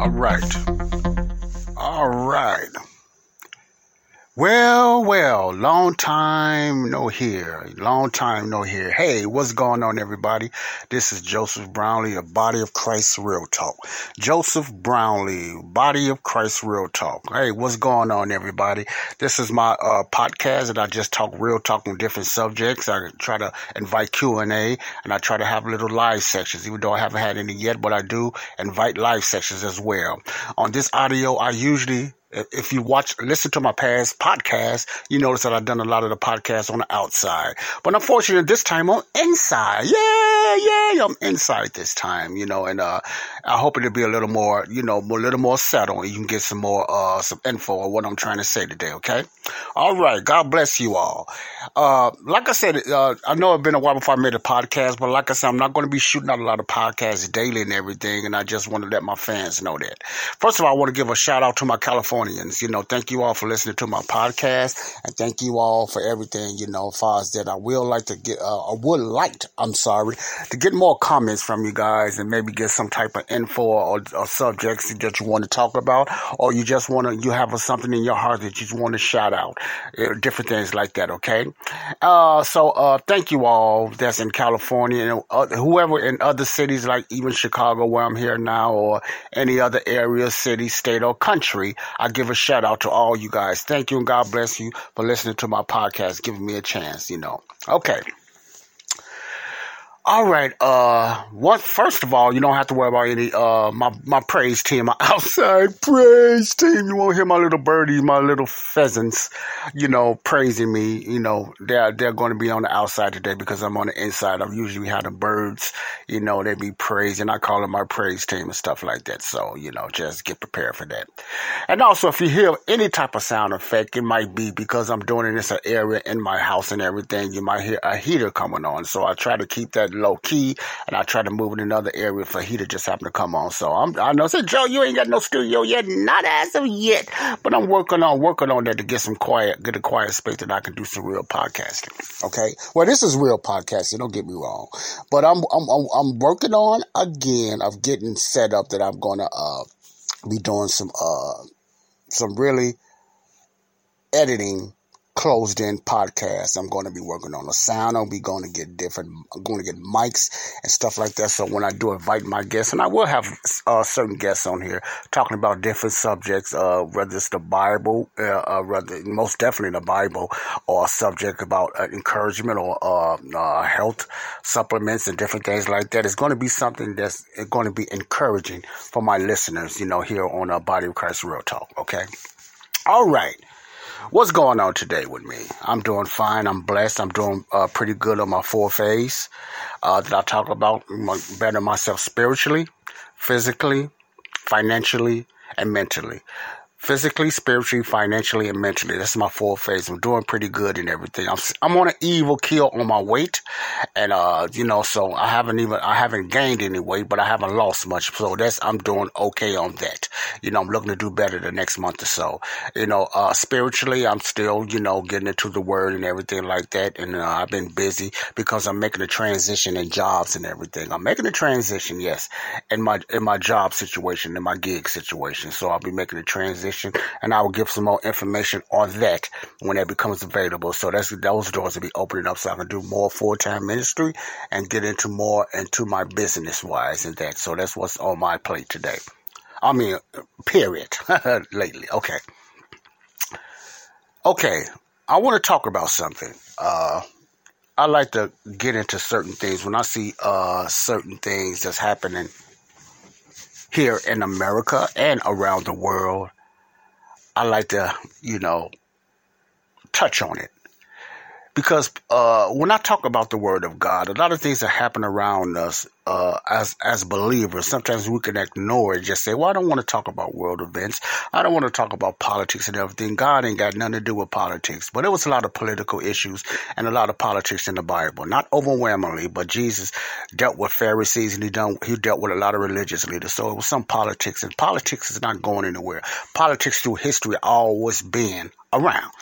All right. All right. Well, well, long time no hear. Long time no hear. Hey, what's going on, everybody? This is Joseph Brownlee of Body of Christ Real Talk. Joseph Brownlee, Body of Christ Real Talk. Hey, what's going on, everybody? This is my uh, podcast that I just talk real talk on different subjects. I try to invite Q and A, and I try to have little live sections. Even though I haven't had any yet, but I do invite live sections as well. On this audio, I usually if you watch, listen to my past podcast, you notice that I've done a lot of the podcasts on the outside. But unfortunately, this time on inside. Yeah, yeah, yeah, I'm inside this time, you know, and, uh, I hope it'll be a little more, you know, a little more settled. You can get some more, uh, some info on what I'm trying to say today. Okay. All right. God bless you all. Uh, like I said, uh, I know it's been a while before I made a podcast, but like I said, I'm not going to be shooting out a lot of podcasts daily and everything. And I just want to let my fans know that. First of all, I want to give a shout out to my Californians. You know, thank you all for listening to my podcast and thank you all for everything, you know, far as that. I will like to get, uh, I would like, to, I'm sorry, to get more comments from you guys and maybe get some type of info or, or subjects that you want to talk about or you just want to, you have something in your heart that you want to shout out. Uh, different things like that, okay? Uh, so, uh, thank you all that's in California and uh, whoever in other cities like even Chicago where I'm here now or any other area, city, state, or country. I give a shout out to all you guys. Thank you and God bless you for listening to my podcast, giving me a chance, you know. Okay. All right. Uh, what? First of all, you don't have to worry about any. Uh, my my praise team, my outside praise team. You won't hear my little birdies, my little pheasants, you know, praising me. You know, they're they're going to be on the outside today because I'm on the inside. I'm usually have the birds. You know, they be praising. I call them my praise team and stuff like that. So you know, just get prepared for that. And also, if you hear any type of sound effect, it might be because I'm doing it in this area in my house and everything. You might hear a heater coming on. So I try to keep that low key, and I tried to move in another area for he to just happen to come on. So I'm, I know, say Joe, you ain't got no studio yet, not as of yet, but I'm working on working on that to get some quiet, get a quiet space that I can do some real podcasting. Okay, well this is real podcasting. Don't get me wrong, but I'm I'm I'm, I'm working on again of getting set up that I'm gonna uh be doing some uh some really editing closed in podcast. I'm going to be working on the sound. I'll be going to get different, I'm going to get mics and stuff like that. So when I do invite my guests, and I will have uh, certain guests on here talking about different subjects, uh, whether it's the Bible, uh, uh rather, most definitely the Bible, or a subject about uh, encouragement or uh, uh, health supplements and different things like that. It's going to be something that's going to be encouraging for my listeners, you know, here on a Body of Christ Real Talk. Okay. All right. What's going on today with me? I'm doing fine. I'm blessed. I'm doing uh, pretty good on my four phase uh, that I talk about my, better myself spiritually, physically, financially, and mentally physically, spiritually, financially, and mentally. That's my four phase. I'm doing pretty good and everything. I'm I'm on an evil kill on my weight, and uh, you know, so I haven't even I haven't gained any weight, but I haven't lost much. So that's I'm doing okay on that. You know, I'm looking to do better the next month or so. You know, uh, spiritually, I'm still you know getting into the word and everything like that, and uh, I've been busy because I'm making a transition in jobs and everything. I'm making a transition, yes, in my in my job situation, in my gig situation. So I'll be making a transition and I will give some more information on that when it becomes available. So that's those doors will be opening up, so I can do more full time ministry and get into more into my business wise and that. So that's what's on my plate today. I mean, period. Lately, okay, okay. I want to talk about something. Uh, I like to get into certain things when I see uh, certain things that's happening here in America and around the world. I like to, you know, touch on it. Because uh, when I talk about the Word of God, a lot of things that happen around us uh, as as believers, sometimes we can ignore it. Just say, "Well, I don't want to talk about world events. I don't want to talk about politics and everything." God ain't got nothing to do with politics, but there was a lot of political issues and a lot of politics in the Bible. Not overwhelmingly, but Jesus dealt with Pharisees and he done he dealt with a lot of religious leaders. So it was some politics, and politics is not going anywhere. Politics through history always been around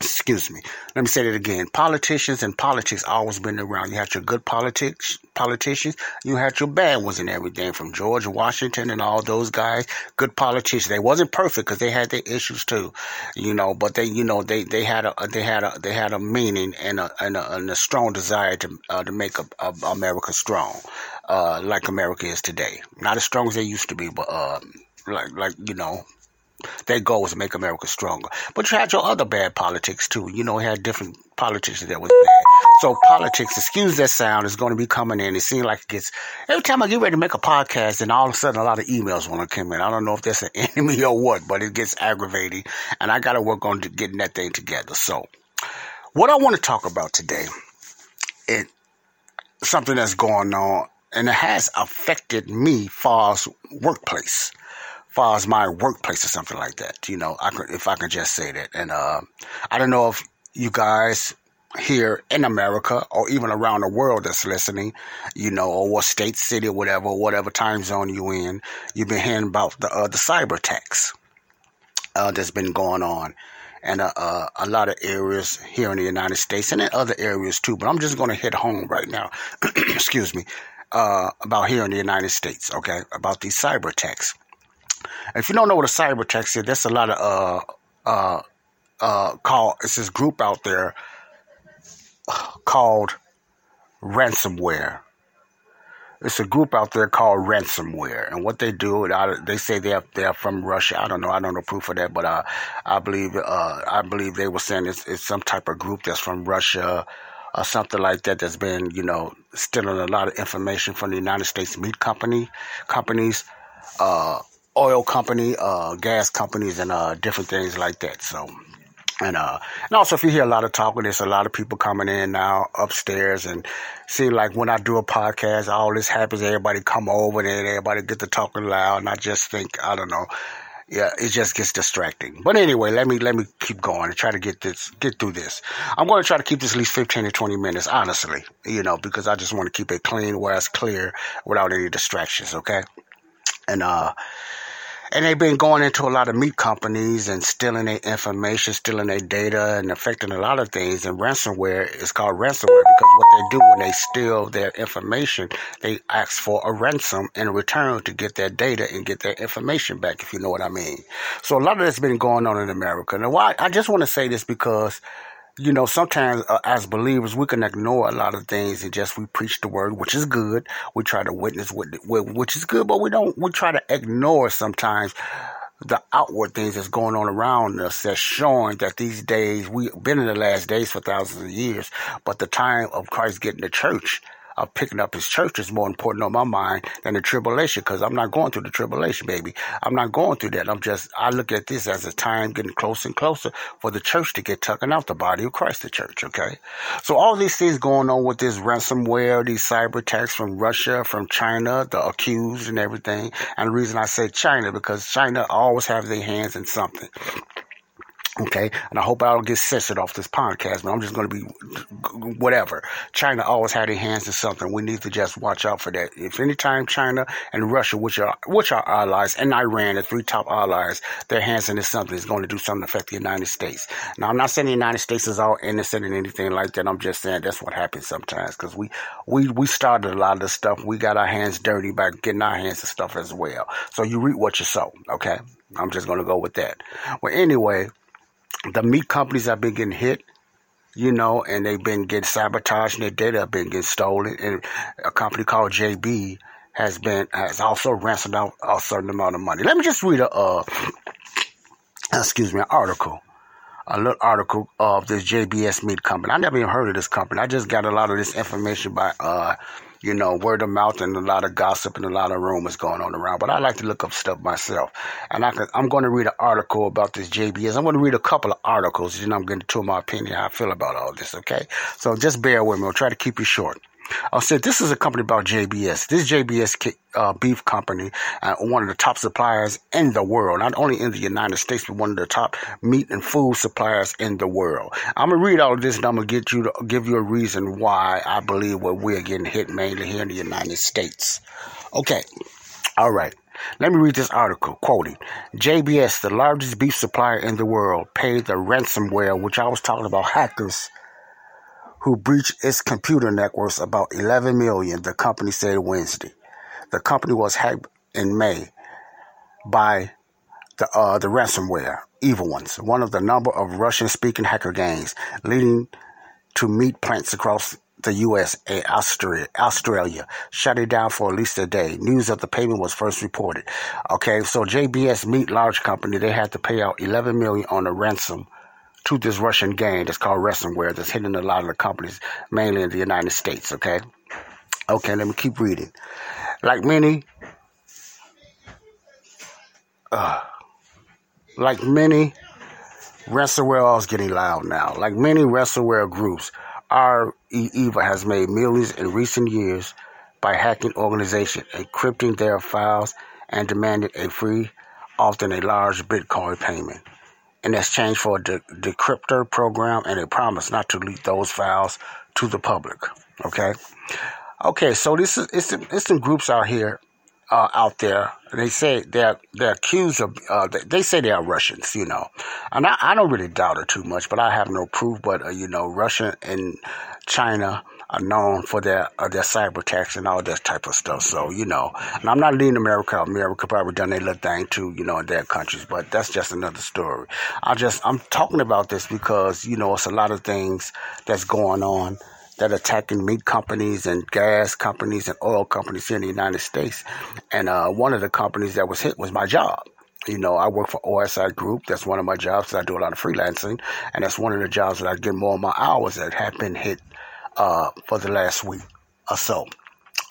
excuse me. Let me say that again. Politicians and politics always been around. You had your good politics politicians, you had your bad ones and everything from George Washington and all those guys. Good politicians. They wasn't perfect because they had their issues too, you know. But they, you know, they they had a they had a they had a meaning and a and a, and a strong desire to uh, to make a, a America strong, uh, like America is today. Not as strong as they used to be, but uh, like like you know their goal was to make America stronger. But you had your other bad politics too. You know, you had different politics that was bad. So politics, excuse that sound, is going to be coming in. It seems like it gets every time I get ready to make a podcast, and all of a sudden a lot of emails want to come in. I don't know if that's an enemy or what, but it gets aggravating, and I got to work on getting that thing together. So, what I want to talk about today, it something that's going on, and it has affected me far as workplace far as my workplace or something like that. You know, I could, if I could just say that. And uh, I don't know if you guys here in America or even around the world that's listening, you know, or what state, city, whatever, whatever time zone you in, you've been hearing about the uh, the cyber attacks uh, that's been going on. And uh, uh, a lot of areas here in the United States and in other areas too. But I'm just going to hit home right now. excuse me. Uh, about here in the United States, okay, about these cyber attacks. If you don't know what a cyber attack is, there's a lot of uh uh uh call it's this group out there called ransomware. It's a group out there called ransomware, and what they do, they say they're they're from Russia. I don't know. I don't know proof of that, but uh, I believe uh, I believe they were saying it's, it's some type of group that's from Russia or something like that that's been you know stealing a lot of information from the United States meat company companies. Uh, oil company, uh, gas companies, and uh, different things like that. So, and uh, and also if you hear a lot of talking, there's a lot of people coming in now upstairs, and see like when I do a podcast, all this happens. Everybody come over and everybody get to talking loud, and I just think I don't know. Yeah, it just gets distracting. But anyway, let me let me keep going and try to get this get through this. I'm going to try to keep this at least 15 to 20 minutes, honestly, you know, because I just want to keep it clean, where it's clear, without any distractions. Okay, and uh and they've been going into a lot of meat companies and stealing their information, stealing their data, and affecting a lot of things. And ransomware is called ransomware because what they do when they steal their information, they ask for a ransom in return to get their data and get their information back, if you know what I mean. So a lot of has been going on in America. Now, why? I just want to say this because you know, sometimes uh, as believers, we can ignore a lot of things and just we preach the word, which is good. We try to witness, what, which is good, but we don't, we try to ignore sometimes the outward things that's going on around us that's showing that these days, we've been in the last days for thousands of years, but the time of Christ getting to church of picking up his church is more important on my mind than the tribulation because I'm not going through the tribulation, baby. I'm not going through that. I'm just, I look at this as a time getting closer and closer for the church to get tucking out the body of Christ, the church, okay? So all these things going on with this ransomware, these cyber attacks from Russia, from China, the accused and everything. And the reason I say China, because China always have their hands in something. Okay, and I hope I don't get censored off this podcast, but I'm just going to be whatever. China always had their hands in something. We need to just watch out for that. If anytime China and Russia, which are which are allies, and Iran, the three top allies, their hands in something is going to do something to affect the United States. Now, I'm not saying the United States is all innocent and anything like that. I'm just saying that's what happens sometimes because we we we started a lot of this stuff. We got our hands dirty by getting our hands in stuff as well. So you reap what you sow. Okay, I'm just going to go with that. Well, anyway the meat companies have been getting hit, you know, and they've been getting sabotaged and their data have been getting stolen. And a company called JB has been has also ransomed out a certain amount of money. Let me just read a uh, excuse me, an article. A little article of this JBS meat company. I never even heard of this company. I just got a lot of this information by uh, you know, word of mouth and a lot of gossip and a lot of rumors going on around. But I like to look up stuff myself. And I am going to read an article about this JBS. I'm going to read a couple of articles, and I'm going to tell my opinion how I feel about all this, okay? So just bear with me. I'll try to keep it short. I said this is a company about JBS. This JBS uh, beef company, uh, one of the top suppliers in the world, not only in the United States, but one of the top meat and food suppliers in the world. I'm gonna read all of this, and I'm gonna get you to give you a reason why I believe what we're getting hit mainly here in the United States. Okay, all right. Let me read this article, quoting JBS, the largest beef supplier in the world, paid the ransomware, which I was talking about hackers who breached its computer networks about 11 million, the company said Wednesday. The company was hacked in May by the, uh, the ransomware, Evil Ones, one of the number of Russian speaking hacker gangs, leading to meat plants across the U.S. and Australia, Australia shut it down for at least a day. News of the payment was first reported. Okay, so JBS Meat Large Company, they had to pay out 11 million on a ransom to this Russian gang that's called ransomware that's hitting a lot of the companies, mainly in the United States. Okay. Okay, let me keep reading. Like many, uh, like many oh, is getting loud now. Like many ransomware groups, our Eva has made millions in recent years by hacking organizations, encrypting their files, and demanding a free, often a large Bitcoin payment in exchange for a de- decryptor program and a promise not to leak those files to the public. Okay. Okay, so this is it's, it's some groups out here uh, out there. They say they're they're accused of. Uh, they, they, say they are Russians, you know, and I, I, don't really doubt it too much, but I have no proof. But uh, you know, Russia and China are known for their uh, their cyber attacks and all that type of stuff. So you know, and I'm not leading America. America probably done their little thing too, you know, in their countries. But that's just another story. I just I'm talking about this because you know it's a lot of things that's going on that attacking meat companies and gas companies and oil companies here in the United States. And uh, one of the companies that was hit was my job. You know, I work for OSI Group. That's one of my jobs. I do a lot of freelancing, and that's one of the jobs that I get more of my hours that have been hit uh, for the last week or so.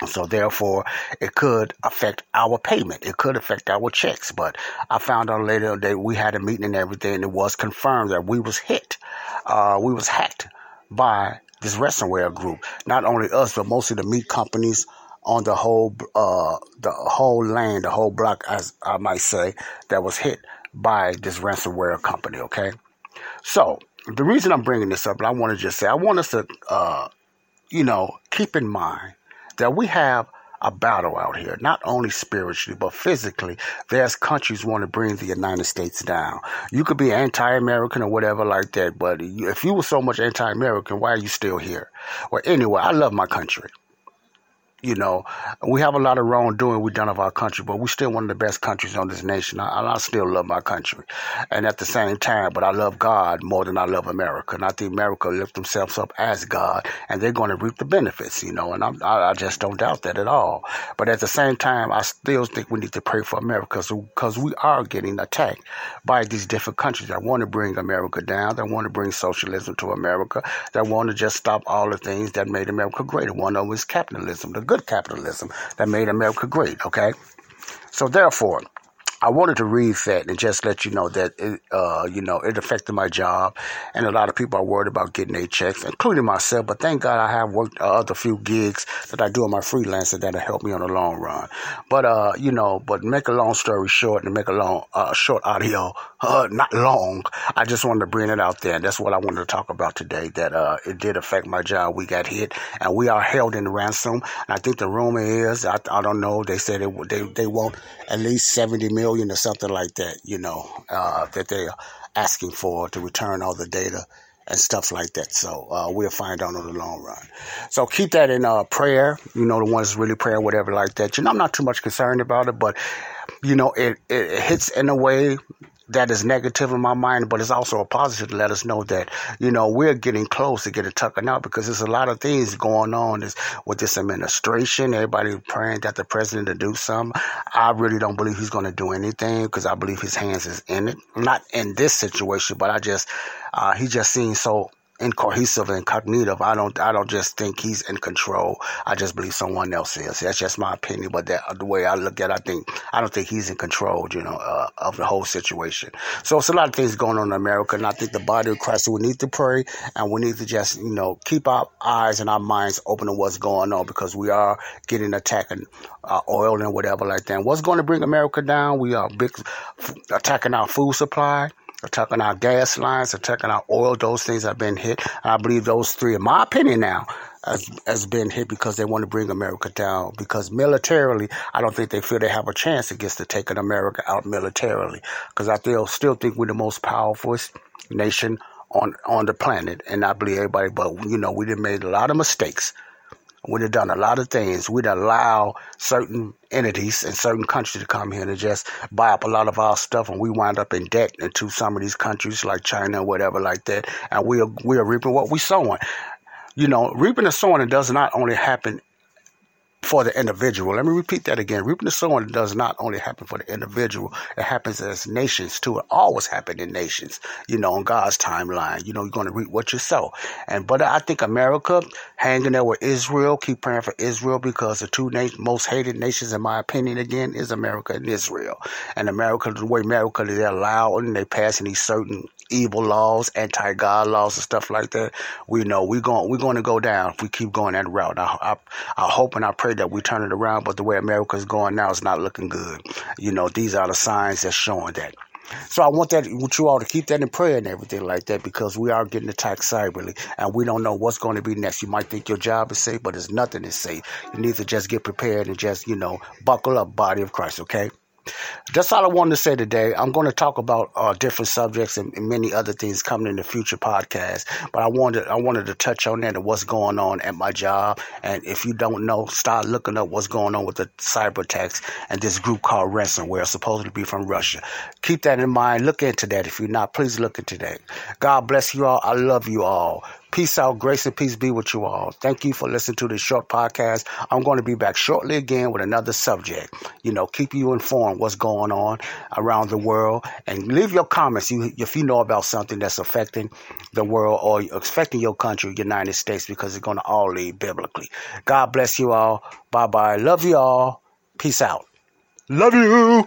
So therefore, it could affect our payment. It could affect our checks. But I found out later that we had a meeting and everything, and it was confirmed that we was hit. Uh, we was hacked by this ransomware group. Not only us, but mostly the meat companies on the whole, uh, the whole land, the whole block, as I might say, that was hit by this ransomware company. Okay, so the reason I'm bringing this up, and I want to just say, I want us to, uh, you know, keep in mind that we have a battle out here, not only spiritually, but physically. There's countries want to bring the United States down. You could be anti-American or whatever like that, but if you were so much anti-American, why are you still here? Well, anyway, I love my country you know, we have a lot of wrongdoing we've done of our country, but we're still one of the best countries on this nation. I, I still love my country. And at the same time, but I love God more than I love America. And I think America lift themselves up as God, and they're going to reap the benefits, you know, and I'm, I, I just don't doubt that at all. But at the same time, I still think we need to pray for America because we are getting attacked by these different countries that want to bring America down, that want to bring socialism to America, that want to just stop all the things that made America great. One of them is capitalism, the good good capitalism that made America great, okay? So therefore, I wanted to read that and just let you know that it, uh, you know, it affected my job, and a lot of people are worried about getting their checks, including myself. But thank God I have worked uh, other few gigs that I do on my freelancer that'll help me on the long run. But uh, you know, but make a long story short and make a long uh, short audio, uh, not long. I just wanted to bring it out there, and that's what I wanted to talk about today. That uh, it did affect my job. We got hit, and we are held in ransom. And I think the rumor is, I, I don't know. They said it, they they want at least seventy million or something like that, you know, uh, that they're asking for to return all the data and stuff like that. So uh, we'll find out in the long run. So keep that in uh, prayer. You know, the ones really prayer, whatever like that. You know, I'm not too much concerned about it, but you know, it, it hits in a way that is negative in my mind, but it's also a positive to let us know that, you know, we're getting close to getting tucking out because there's a lot of things going on with this administration. Everybody praying that the president to do something. I really don't believe he's going to do anything because I believe his hands is in it. Not in this situation, but I just, uh, he just seems so incohesive and cognitive. I don't I don't just think he's in control. I just believe someone else is. That's just my opinion. But that the way I look at, it, I think I don't think he's in control. You know, uh, of the whole situation. So it's a lot of things going on in America, and I think the body of Christ we need to pray and we need to just you know keep our eyes and our minds open to what's going on because we are getting attacked and uh, oil and whatever like that. And what's going to bring America down? We are big attacking our food supply attacking our gas lines, attacking our oil. Those things have been hit. I believe those three, in my opinion now, has, has been hit because they want to bring America down. Because militarily, I don't think they feel they have a chance against the taking America out militarily. Because I still, still think we're the most powerful nation on on the planet, and I believe everybody. But you know, we done made a lot of mistakes We'd have done a lot of things. We'd allow certain entities and certain countries to come here and just buy up a lot of our stuff, and we wind up in debt into some of these countries like China whatever like that. And we are we are reaping what we sowing. You know, reaping and sowing it does not only happen for the individual. Let me repeat that again. Reaping the sowing does not only happen for the individual, it happens as nations too. It always happens in nations, you know, on God's timeline. You know, you're going to reap what you sow. And, but I think America hanging there with Israel, keep praying for Israel because the two most hated nations, in my opinion, again, is America and Israel. And America, the way America, they're allowing, they passing these certain evil laws, anti-God laws and stuff like that. We know we're going, we're going to go down if we keep going that route. I, I, I hope and I pray that we turn it around, but the way America is going now is not looking good. You know, these are the signs that's showing that. So I want that want you all to keep that in prayer and everything like that because we are getting attacked cyberly and we don't know what's going to be next. You might think your job is safe, but there's nothing is safe. You need to just get prepared and just, you know, buckle up, body of Christ, okay? That's all I wanted to say today. I'm going to talk about uh, different subjects and, and, many other things coming in the future podcast. But I wanted I wanted to touch on that and what's going on at my job. And if you don't know, start looking up what's going on with the cyber attacks and this group called ransomware, supposed to be from Russia. Keep that in mind. Look into that. If you're not, please look into that. God bless you all. I love you all. Peace out. Grace and peace be with you all. Thank you for listening to this short podcast. I'm going to be back shortly again with another subject. You know, keep you informed what's going on around the world and leave your comments if you know about something that's affecting the world or affecting your country, United States, because it's going to all lead biblically. God bless you all. Bye bye. Love you all. Peace out. Love you.